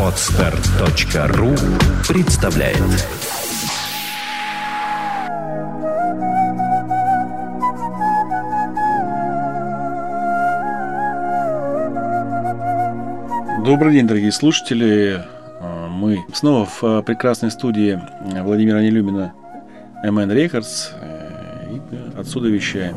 Отстар.ру представляет Добрый день, дорогие слушатели. А, Мы снова в а, прекрасной студии Владимира Нелюмина MN Records. э, И отсюда вещаем.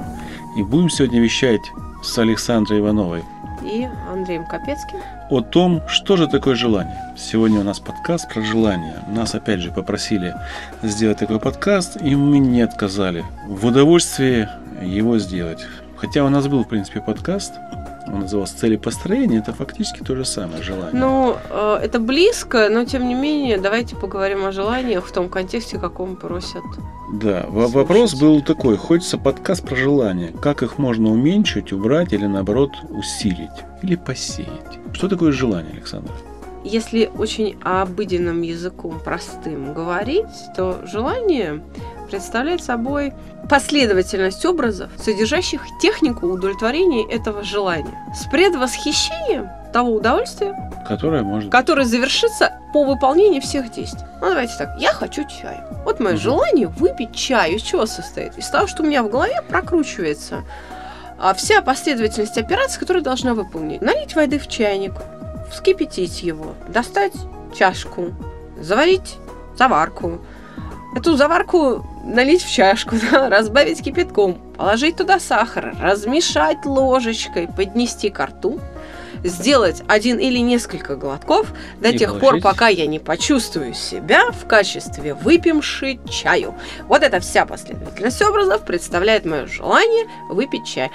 И будем сегодня вещать с Александрой Ивановой и Андреем Капецким. о том, что же такое желание. Сегодня у нас подкаст про желание. Нас опять же попросили сделать такой подкаст, и мы не отказали в удовольствии его сделать. Хотя у нас был, в принципе, подкаст, он назывался «Цели построения», это фактически то же самое желание. Ну, э, это близко, но тем не менее, давайте поговорим о желаниях в том контексте, каком просят. Да, во- вопрос был такой, хочется подкаст про желания, как их можно уменьшить, убрать или наоборот усилить или посеять. Что такое желание, Александр? Если очень обыденным языком, простым говорить, то желание представляет собой последовательность образов, содержащих технику удовлетворения этого желания с предвосхищением того удовольствия, Которое может... который завершится по выполнении всех действий. Ну, давайте так. Я хочу чаю. Вот мое Мгм. желание выпить чай. Из чего состоит? Из того, что у меня в голове прокручивается а, вся последовательность операций, которые должна выполнить. Налить воды в чайник, вскипятить его, достать чашку, заварить заварку. Эту заварку налить в чашку, да, разбавить кипятком, положить туда сахар, размешать ложечкой, поднести ко рту, сделать один или несколько глотков до И тех пор, положить. пока я не почувствую себя в качестве выпившей чаю. Вот эта вся последовательность образов представляет мое желание выпить чай.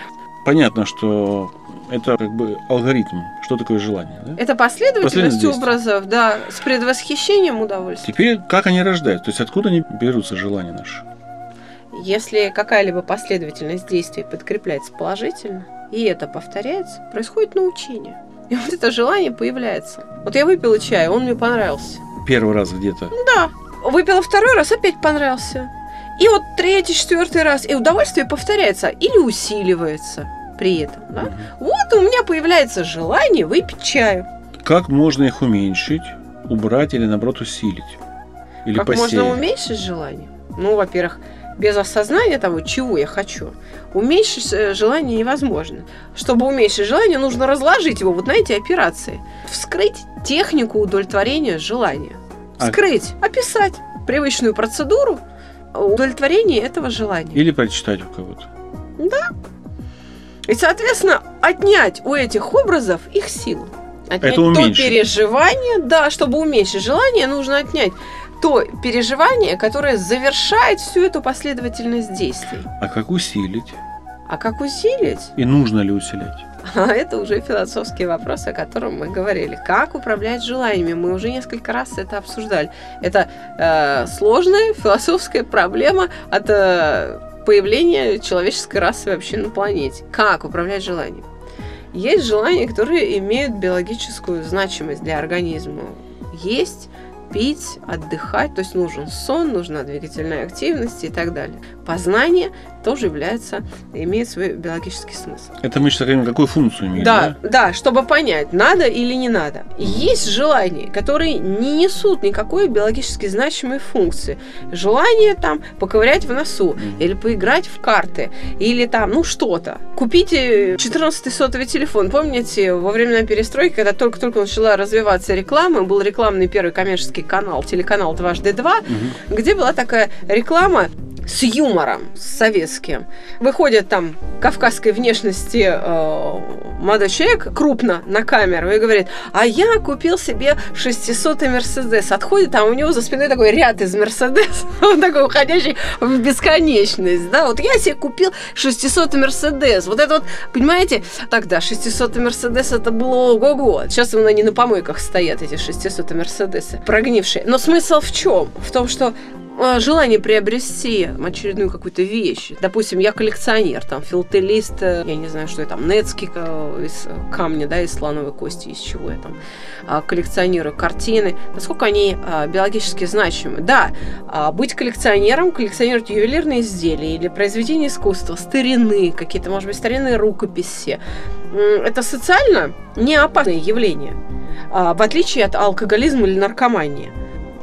Понятно, что это как бы алгоритм. Что такое желание? да? Это последовательность Последовательность образов, да, с предвосхищением удовольствия. Теперь как они рождаются? То есть откуда они берутся, желания наши? Если какая-либо последовательность действий подкрепляется положительно, и это повторяется, происходит научение. И вот это желание появляется. Вот я выпила чай, он мне понравился. Первый раз где-то. Да. Выпила второй раз, опять понравился. И вот третий, четвертый раз. И удовольствие повторяется или усиливается при этом. Да? Мгм. Вот у меня появляется желание выпить чаю. Как можно их уменьшить, убрать или наоборот усилить? Или как посеять? можно уменьшить желание? Ну, во-первых, без осознания того, чего я хочу. Уменьшить э, желание невозможно. Чтобы уменьшить желание, нужно разложить его вот на эти операции. Вскрыть технику удовлетворения желания. А- Вскрыть, описать привычную процедуру удовлетворения этого желания. Или прочитать у кого-то. И, соответственно, отнять у этих образов их силу. Отнять Это то уменьшить. переживание, да, чтобы уменьшить желание, нужно отнять то переживание, которое завершает всю эту последовательность действий. А как усилить? А как усилить? И нужно ли усилять? А это уже философский вопрос, о котором мы говорили. Как управлять желаниями? Мы уже несколько раз это обсуждали. Это э, сложная философская проблема от э, появления человеческой расы вообще на планете. Как управлять желанием? Есть желания, которые имеют биологическую значимость для организма. Есть пить, отдыхать, то есть нужен сон, нужна двигательная активность и так далее. Познание тоже является, имеет свой биологический смысл. Это мы сейчас говорим, какую функцию имеет, Да, да, чтобы понять, надо или не надо. Есть желания, которые не несут никакой биологически значимой функции. Желание там поковырять в носу, или поиграть в карты, или там, ну что-то. Купите 14 сотовый телефон. Помните, во времена перестройки, когда только-только начала развиваться реклама, был рекламный первый коммерческий канал, телеканал «Дважды два», Мгм. где была такая реклама с юмором, с советским. Выходит там кавказской внешности э, молодой человек крупно на камеру и говорит, а я купил себе 600-й Мерседес. Отходит, а у него за спиной такой ряд из Мерседес, он такой уходящий в бесконечность. Да, вот я себе купил 600-й Мерседес. Вот это вот, понимаете, тогда 600-й Мерседес это было ого-го. Сейчас они на помойках стоят, эти 600-й Мерседесы, прогнившие. Но смысл в чем? В том, что желание приобрести очередную какую-то вещь. Допустим, я коллекционер, там, филателист, э, я не знаю, что я там, нецкий э, из камня, да, из слоновой кости, из чего я там, а, коллекционирую картины. Насколько они биологически значимы? Да, а, быть коллекционером, коллекционировать ювелирные изделия или произведения искусства, старины, какие-то, может быть, старинные рукописи, это социально не опасное явление, а, в отличие от алкоголизма или наркомании.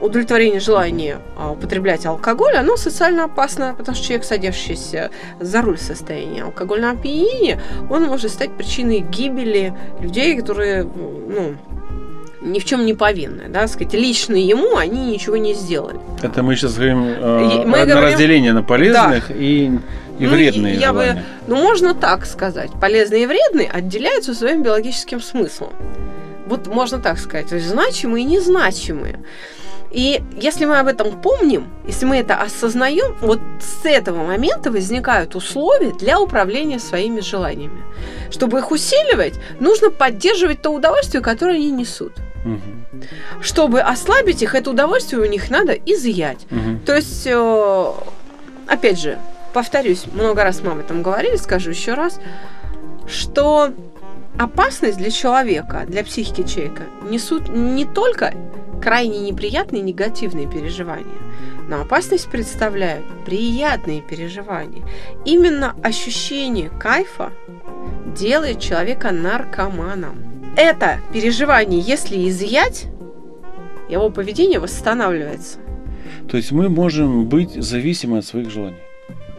Удовлетворение желания а, употреблять алкоголь, оно социально опасно, потому что человек, садившийся за руль в состоянии алкогольного опьянения, он может стать причиной гибели людей, которые ну, ни в чем не повинны, да, сказать, лично ему они ничего не сделали. Это мы сейчас говорим э, мы на говорим- разделение на полезных и, и Ну, вредные я бы-. Ну, можно так сказать. Полезные и вредные отделяются своим биологическим смыслом. Вот можно так сказать. То есть значимые и незначимые. И если мы об этом помним, если мы это осознаем, вот с этого момента возникают условия для управления своими желаниями. Чтобы их усиливать, нужно поддерживать то удовольствие, которое они несут. Мгм. Чтобы ослабить их, это удовольствие у них надо изъять. Мгм. То есть, э, опять же, повторюсь, много раз мы об этом говорили, скажу еще раз, что опасность для человека, для психики человека несут не только крайне неприятные негативные переживания, но опасность представляют приятные переживания. Именно ощущение кайфа делает человека наркоманом. Это переживание, если изъять, его поведение восстанавливается. То есть мы можем быть зависимы от своих желаний.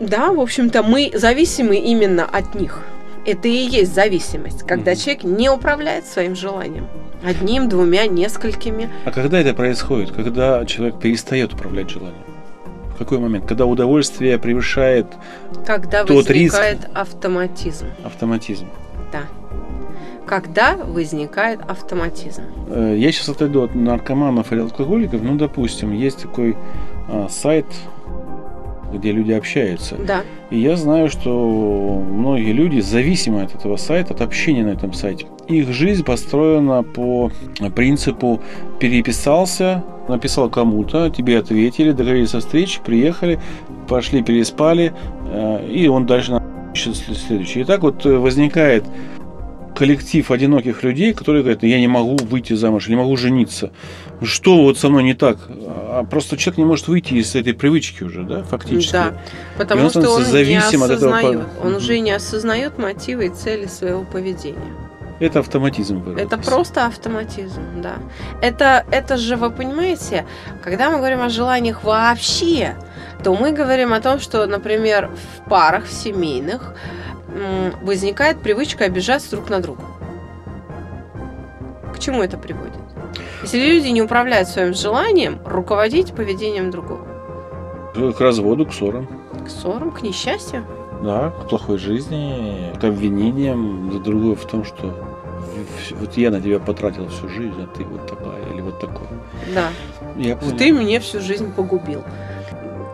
Да, в общем-то, мы зависимы именно от них. Это и есть зависимость, когда Мгм. человек не управляет своим желанием. Одним, двумя, несколькими. А когда это происходит? Когда человек перестает управлять желанием? В какой момент? Когда удовольствие превышает Когда Тот возникает автоматизм. автоматизм. Да. Когда возникает автоматизм. Э, Я сейчас отойду от наркоманов или алкоголиков. Ну, допустим, есть такой а, сайт, где люди общаются. Да. И я знаю, что многие люди зависимы от этого сайта, от общения на этом сайте. Их жизнь построена по принципу переписался, написал кому-то, тебе ответили, договорились о встрече, приехали, пошли, переспали, э, и он дальше ищет следующий. И так вот э, возникает коллектив одиноких людей, которые говорят, я не могу выйти замуж, не могу жениться. Что вот со мной не так? А просто человек не может выйти из этой привычки уже, да, фактически. Да. Потому он что он не этого осознает. по- Он уже не осознает мотивы и цели своего поведения. Это автоматизм выработался. Это просто автоматизм, да. Это, это же, вы понимаете, когда мы говорим о желаниях вообще, то мы говорим о том, что, например, в парах, в семейных, возникает привычка обижаться друг на друга. К чему это приводит? Если люди не управляют своим желанием руководить поведением другого. К разводу, к ссорам. К ссорам, к несчастью. Да, к плохой жизни, к обвинениям друг друга в том, что вот я на тебя потратил всю жизнь, а ты вот такая или вот такой. Да. Я. Ты мне всю жизнь погубил.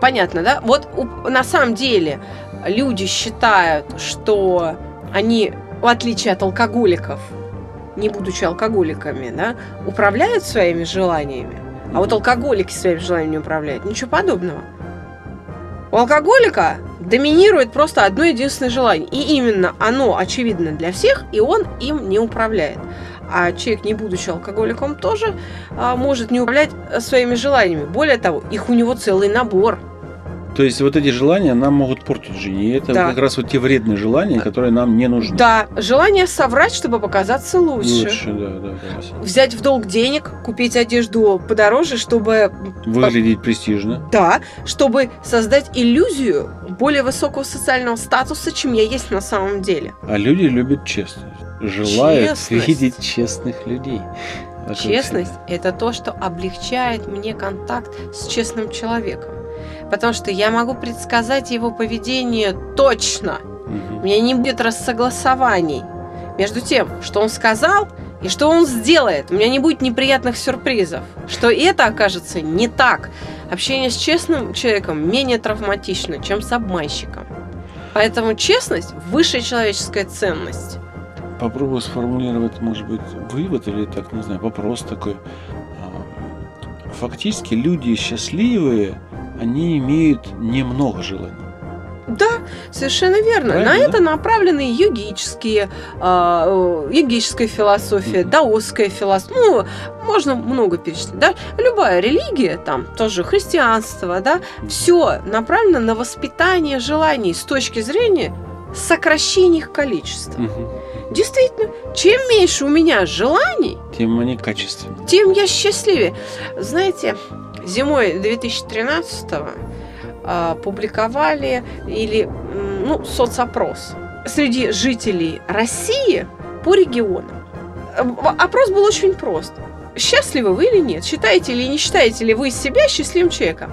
Понятно, да? Вот на самом деле люди считают, что они, в отличие от алкоголиков, не будучи алкоголиками, да, управляют своими желаниями. А вот алкоголики своими желаниями не управляют. Ничего подобного. У алкоголика доминирует просто одно единственное желание. И именно оно очевидно для всех, и он им не управляет. А человек, не будучи алкоголиком, тоже а, может не управлять э, своими желаниями. Более того, их у него целый набор. То есть вот эти желания нам могут портить жизнь. И это Да. как раз вот те вредные желания, которые нам не нужны. Да, желание соврать, чтобы показаться лучше. Лучше, да, да, да. Взять в долг денег, купить одежду подороже, чтобы... Выглядеть престижно. Да, чтобы создать иллюзию более высокого социального статуса, чем я есть на самом деле. А люди любят честность. Желают Честность. видеть честных людей. вокруг Честность это то, что облегчает мне контакт с честным человеком. Потому что я могу предсказать его поведение точно. У меня не будет рассогласований между тем, что он сказал и что он сделает. У меня не будет неприятных сюрпризов. Что это окажется не так. Общение с честным человеком менее травматично, чем с обманщиком. Поэтому честность – высшая человеческая ценность. Попробую сформулировать, может быть, вывод или так, не знаю, вопрос такой. А, Фактически люди счастливые, они имеют немного желаний. Да, совершенно верно. Правильно, На это направлены йогические, э, йогическая философия, Мгм. даосская философия. Ну, можно много перечислить. Да? Любая религия, там тоже христианство, да, все направлено на воспитание желаний с точки зрения сокращение их количества. Мгм. Действительно, чем меньше у меня желаний, Тем они качественные. тем я счастливее. Знаете, зимой 2013 публиковали или ну, соцопрос среди жителей России по регионам. Э, Опрос был очень прост. Счастливы вы или нет? Считаете или не считаете ли вы себя счастливым человеком?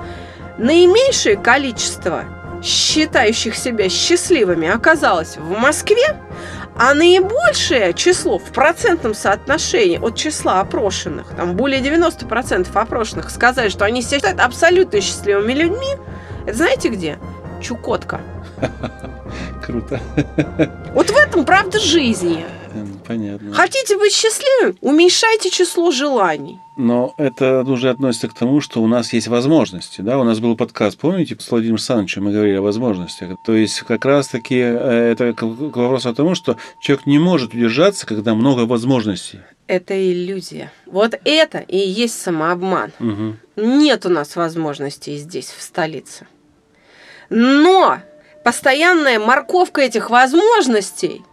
Наименьшее количество считающих себя счастливыми оказалось в Москве, а наибольшее число в процентном соотношении от числа опрошенных, там более 90% опрошенных сказали, что они себя считают абсолютно счастливыми людьми, это знаете где? Чукотка. Круто. Вот в этом правда жизни. Понятно. Хотите быть счастливым? Уменьшайте число желаний. Но это уже относится к тому, что у нас есть возможности. Да? У нас был подкаст, помните, с Владимиром Александровичем мы говорили о возможностях. То есть как раз-таки э, это к вопросу о том, что человек не может удержаться, когда много возможностей. Это иллюзия. Вот это и есть самообман. Мгм. Нет у нас возможностей здесь, в столице. Но постоянная морковка этих возможностей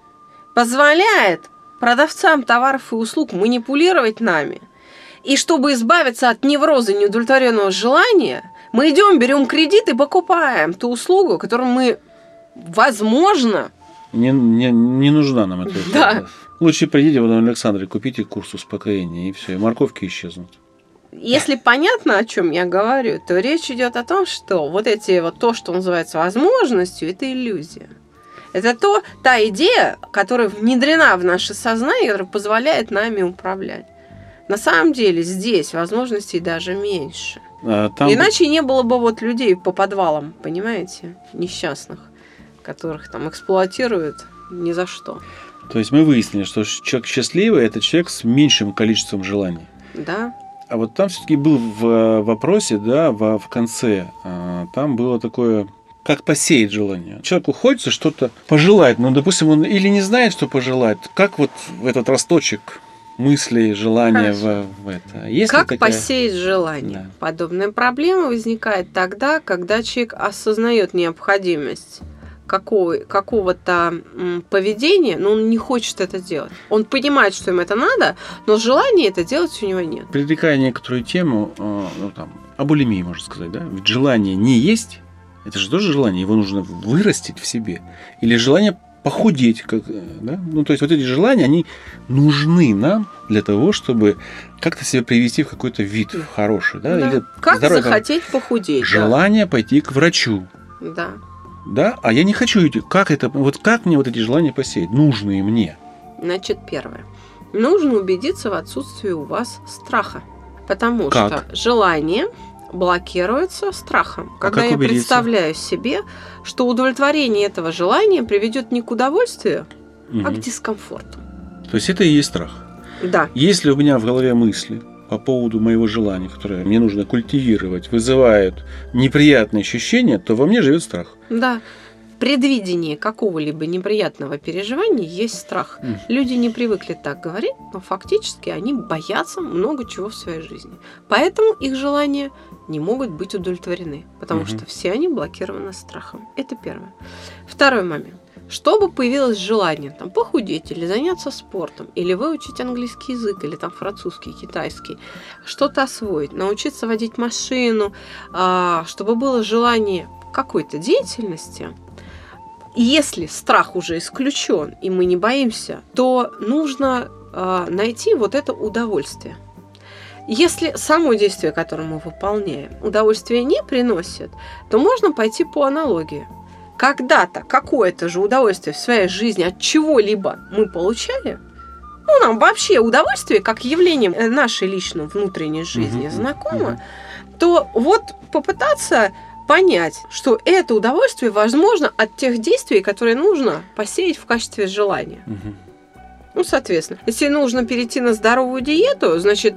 позволяет продавцам товаров и услуг манипулировать нами. И чтобы избавиться от невроза неудовлетворенного желания, мы идем, берем кредит и покупаем ту услугу, которую мы, возможно, Не, не, не нужна нам эта услуга. Да. Лучше придите в Александре, купите курс успокоения, и все, и морковки исчезнут. Если понятно, о чем я говорю, то речь идет о том, что вот эти вот то, что называется возможностью, это иллюзия. Это то, та идея, которая внедрена в наше сознание, которая позволяет нами управлять. На самом деле здесь возможностей даже меньше. А там Иначе не было бы вот людей по подвалам, понимаете, несчастных, которых там эксплуатируют ни за что. То есть мы выяснили, что человек счастливый – это человек с меньшим количеством желаний. Да? А вот там все-таки был в э, вопросе, да, в, в конце, а, там было такое, как посеять желание. Человеку хочется что-то пожелать, но, допустим, он или не знает, что пожелать, как вот в этот росточек мыслей, желания в, в это. Есть как такая- посеять желание? Да. Подобная проблема возникает тогда, когда человек осознает необходимость какого, какого-то поведения, но он не хочет это делать. Он понимает, что им это надо, но желания это делать у него нет. Привлекая некоторую тему, э, ну, там, о булимии, можно сказать, да? Ведь желание не есть, это же тоже желание, его нужно вырастить в себе. Или желание похудеть, как, э, да? Ну, то есть вот эти желания, они нужны нам для того, чтобы как-то себя привести в какой-то вид в хороший, да? Да. Или Как здоровый, там, захотеть похудеть? да. Желание пойти к врачу, Да. да? А я не хочу идти. Как это, вот как мне вот эти желания посеять? Нужные мне. Значит, первое. Нужно убедиться в отсутствии у вас страха. Потому Как? что желание блокируется страхом. Когда как я убедиться? представляю себе, что удовлетворение этого желания приведет не к удовольствию, а Мгм. к дискомфорту. То есть это и есть страх. Да. Если у меня в голове мысли по поводу моего желания, которое мне нужно культивировать, вызывают неприятные ощущения, то во мне живет страх. Да. Предвидение какого-либо неприятного переживания есть страх. Люди не привыкли так говорить, но фактически они боятся много чего в своей жизни. Поэтому их желания не могут быть удовлетворены, потому Мгм. что все они блокированы страхом. Это первое. Второй момент. Чтобы появилось желание там, похудеть или заняться спортом, или выучить английский язык, или там французский, китайский, что-то освоить, научиться водить машину, а, чтобы было желание какой-то деятельности, если страх уже исключен и мы не боимся, то нужно а, найти вот это удовольствие. Если само действие, которое мы выполняем, удовольствие не приносит, то можно пойти по аналогии. Когда-то какое-то же удовольствие в своей жизни от чего-либо мы получали, ну, нам вообще удовольствие как явление нашей личной внутренней жизни Мгм, знакомо, мгм. то вот попытаться понять, что это удовольствие возможно от тех действий, которые нужно посеять в качестве желания. Мгм. Ну, соответственно, если нужно перейти на здоровую диету, значит,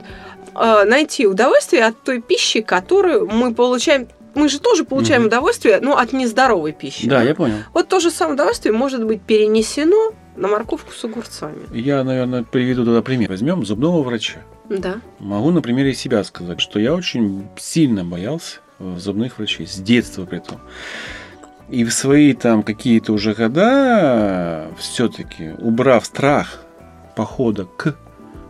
найти удовольствие от той пищи, которую мы получаем. Мы же тоже получаем Мгм. удовольствие, но от нездоровой пищи. Да, я понял. Вот то же самое удовольствие может быть перенесено на морковку с огурцами. Я, наверное, приведу туда пример. Возьмем зубного врача. Да. Могу на примере себя сказать, что я очень сильно боялся э, зубных врачей, с детства при этом. И в свои там какие-то уже года, все-таки убрав страх похода к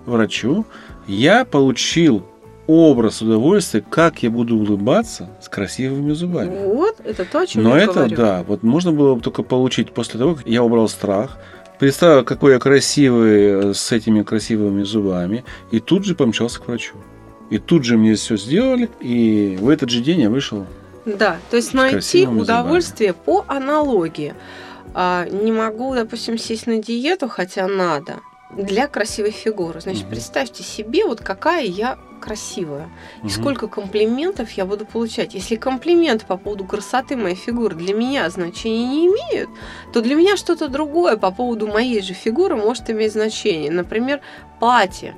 врачу, я получил образ удовольствия, как я буду улыбаться с красивыми зубами. Вот, это то, о чем Но я это, говорю. да, вот можно было только получить после того, как я убрал страх, представил, какой я красивый э, с этими красивыми зубами, и тут же помчался к врачу. И тут же мне все сделали, и в этот же день я вышел. Да, то есть найти удовольствие по аналогии. А, не могу, допустим, сесть на диету, хотя надо, для красивой фигуры. Значит, Мгм. представьте себе, вот какая я красивая. И Мгм. сколько комплиментов я буду получать. Если комплименты по поводу красоты моей фигуры для меня значения не имеют, то для меня что-то другое по поводу моей же фигуры может иметь значение. Например, платье,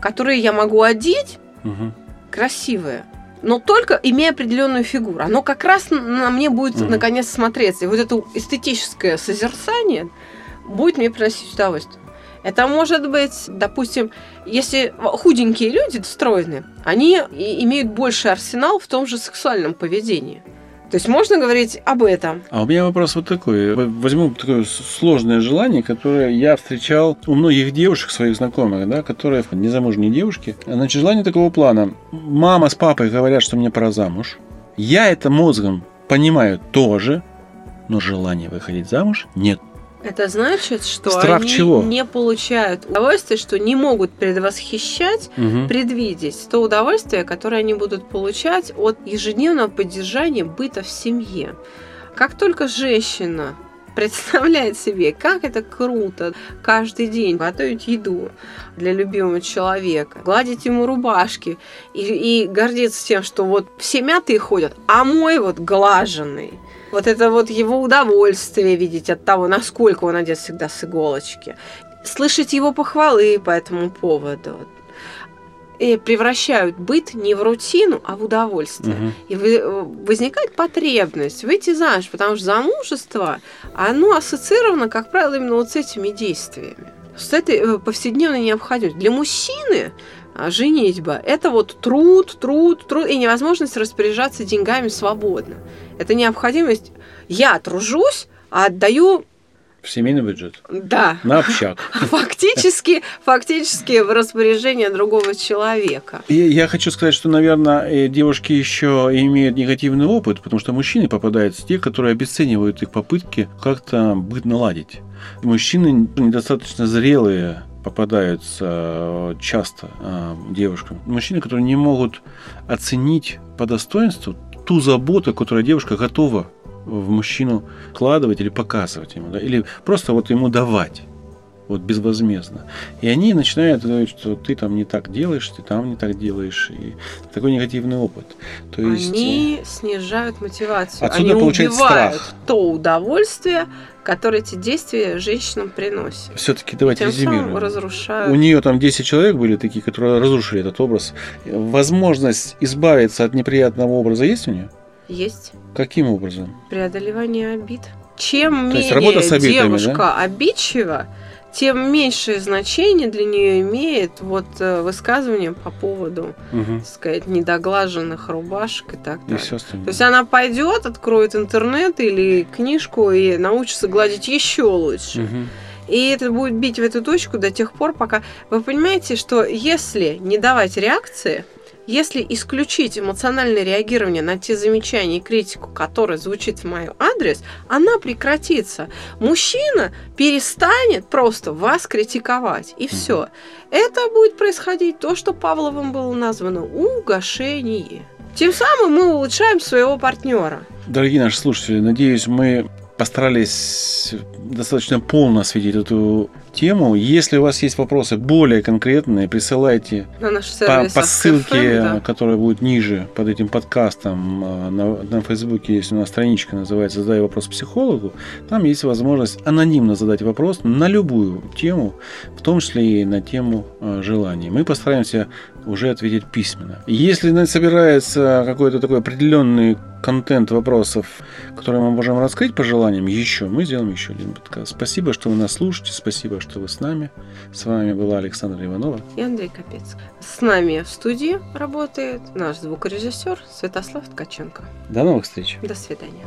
которое я могу одеть, Мгм. красивое, но только имея определенную фигуру. Оно как раз на мне будет Мгм. наконец смотреться. И вот это эстетическое созерцание будет мне приносить удовольствие. Это может быть, допустим, если худенькие люди стройные, они имеют больше арсенал в том же сексуальном поведении. То есть можно говорить об этом. А у меня вопрос вот такой. Возьму такое сложное желание, которое я встречал у многих девушек, своих знакомых, да, которые незамужние девушки. Значит, желание такого плана. Мама с папой говорят, что мне пора замуж. Я это мозгом понимаю тоже, но желания выходить замуж нет. Это значит, что Страх они чего? не получают удовольствия, что не могут предвосхищать Мгм. предвидеть то удовольствие, которое они будут получать от ежедневного поддержания быта в семье. Как только женщина представляет себе, как это круто каждый день готовить еду для любимого человека, гладить ему рубашки и, и гордиться тем, что вот все мятые ходят, а мой вот глаженный. Вот это вот его удовольствие видеть от того, насколько он одет всегда с иголочки. Слышать его похвалы по этому поводу. И превращают быт не в рутину, а в удовольствие. Мгм. И вы- э, возникает потребность выйти замуж, потому что замужество, оно ассоциировано, как правило, именно вот с этими действиями. С этой э, повседневной необходимостью. Для мужчины женитьба – это вот труд, труд, труд и невозможность распоряжаться деньгами свободно. Это необходимость. Я тружусь, а отдаю, В семейный бюджет. да, На общак. фактически, фактически в распоряжение другого человека. И я хочу сказать, что, наверное, девушки еще имеют негативный опыт, потому что мужчины попадаются те, которые обесценивают их попытки как-то быт наладить. Мужчины недостаточно зрелые попадаются э, часто э, девушкам. Мужчины, которые не могут оценить по достоинству ту заботу, которую девушка готова в мужчину вкладывать или показывать ему, да, или просто вот ему давать вот безвозмездно. И они начинают говорить, что ты там не так делаешь, ты там не так делаешь. И такой негативный опыт. То есть, Они снижают мотивацию. Отсюда Они получается убивают страх. то удовольствие, которое эти действия женщинам приносят. все-таки давайте Тем резюмируем. разрушают. У нее там 10 человек были такие, которые разрушили этот образ. Возможность избавиться от неприятного образа есть у нее? Есть Каким образом? преодолевание обид. Чем То есть менее работа с обидами, девушка обидчива, тем меньшее значение для нее имеет вот э, высказывание по поводу, Мгм. так сказать, недоглаженных рубашек и так далее. То есть она пойдет, откроет интернет или книжку и научится гладить еще лучше. Мгм. И это будет бить в эту точку до тех пор, пока... Вы понимаете, что если не давать реакции, если исключить эмоциональное реагирование на те замечания и критику, которая звучит в мой адрес, она прекратится. Мужчина перестанет просто вас критиковать. И все. Это будет происходить то, что Павловым было названо угошение. Тем самым мы улучшаем своего партнера. Дорогие наши слушатели, надеюсь, мы постарались достаточно полно осветить эту тему. Если у вас есть вопросы более конкретные, присылайте На наш по, сервис по ссылке, да. которая будет ниже под этим подкастом э, на, на Фейсбуке, есть у нас страничка, называется «Задай вопрос психологу». Там есть возможность анонимно задать вопрос на любую тему, в том числе и на тему э, желаний. Мы постараемся уже ответить письменно. Если собирается какой-то такой определенный контент вопросов, которые мы можем раскрыть по желаниям еще, мы сделаем еще один подкаст. Спасибо, что вы нас слушаете, спасибо, что вы с нами. С вами была Александра Иванова. и Андрей Капец. С нами в студии работает наш звукорежиссер Святослав Ткаченко. До новых встреч! До свидания.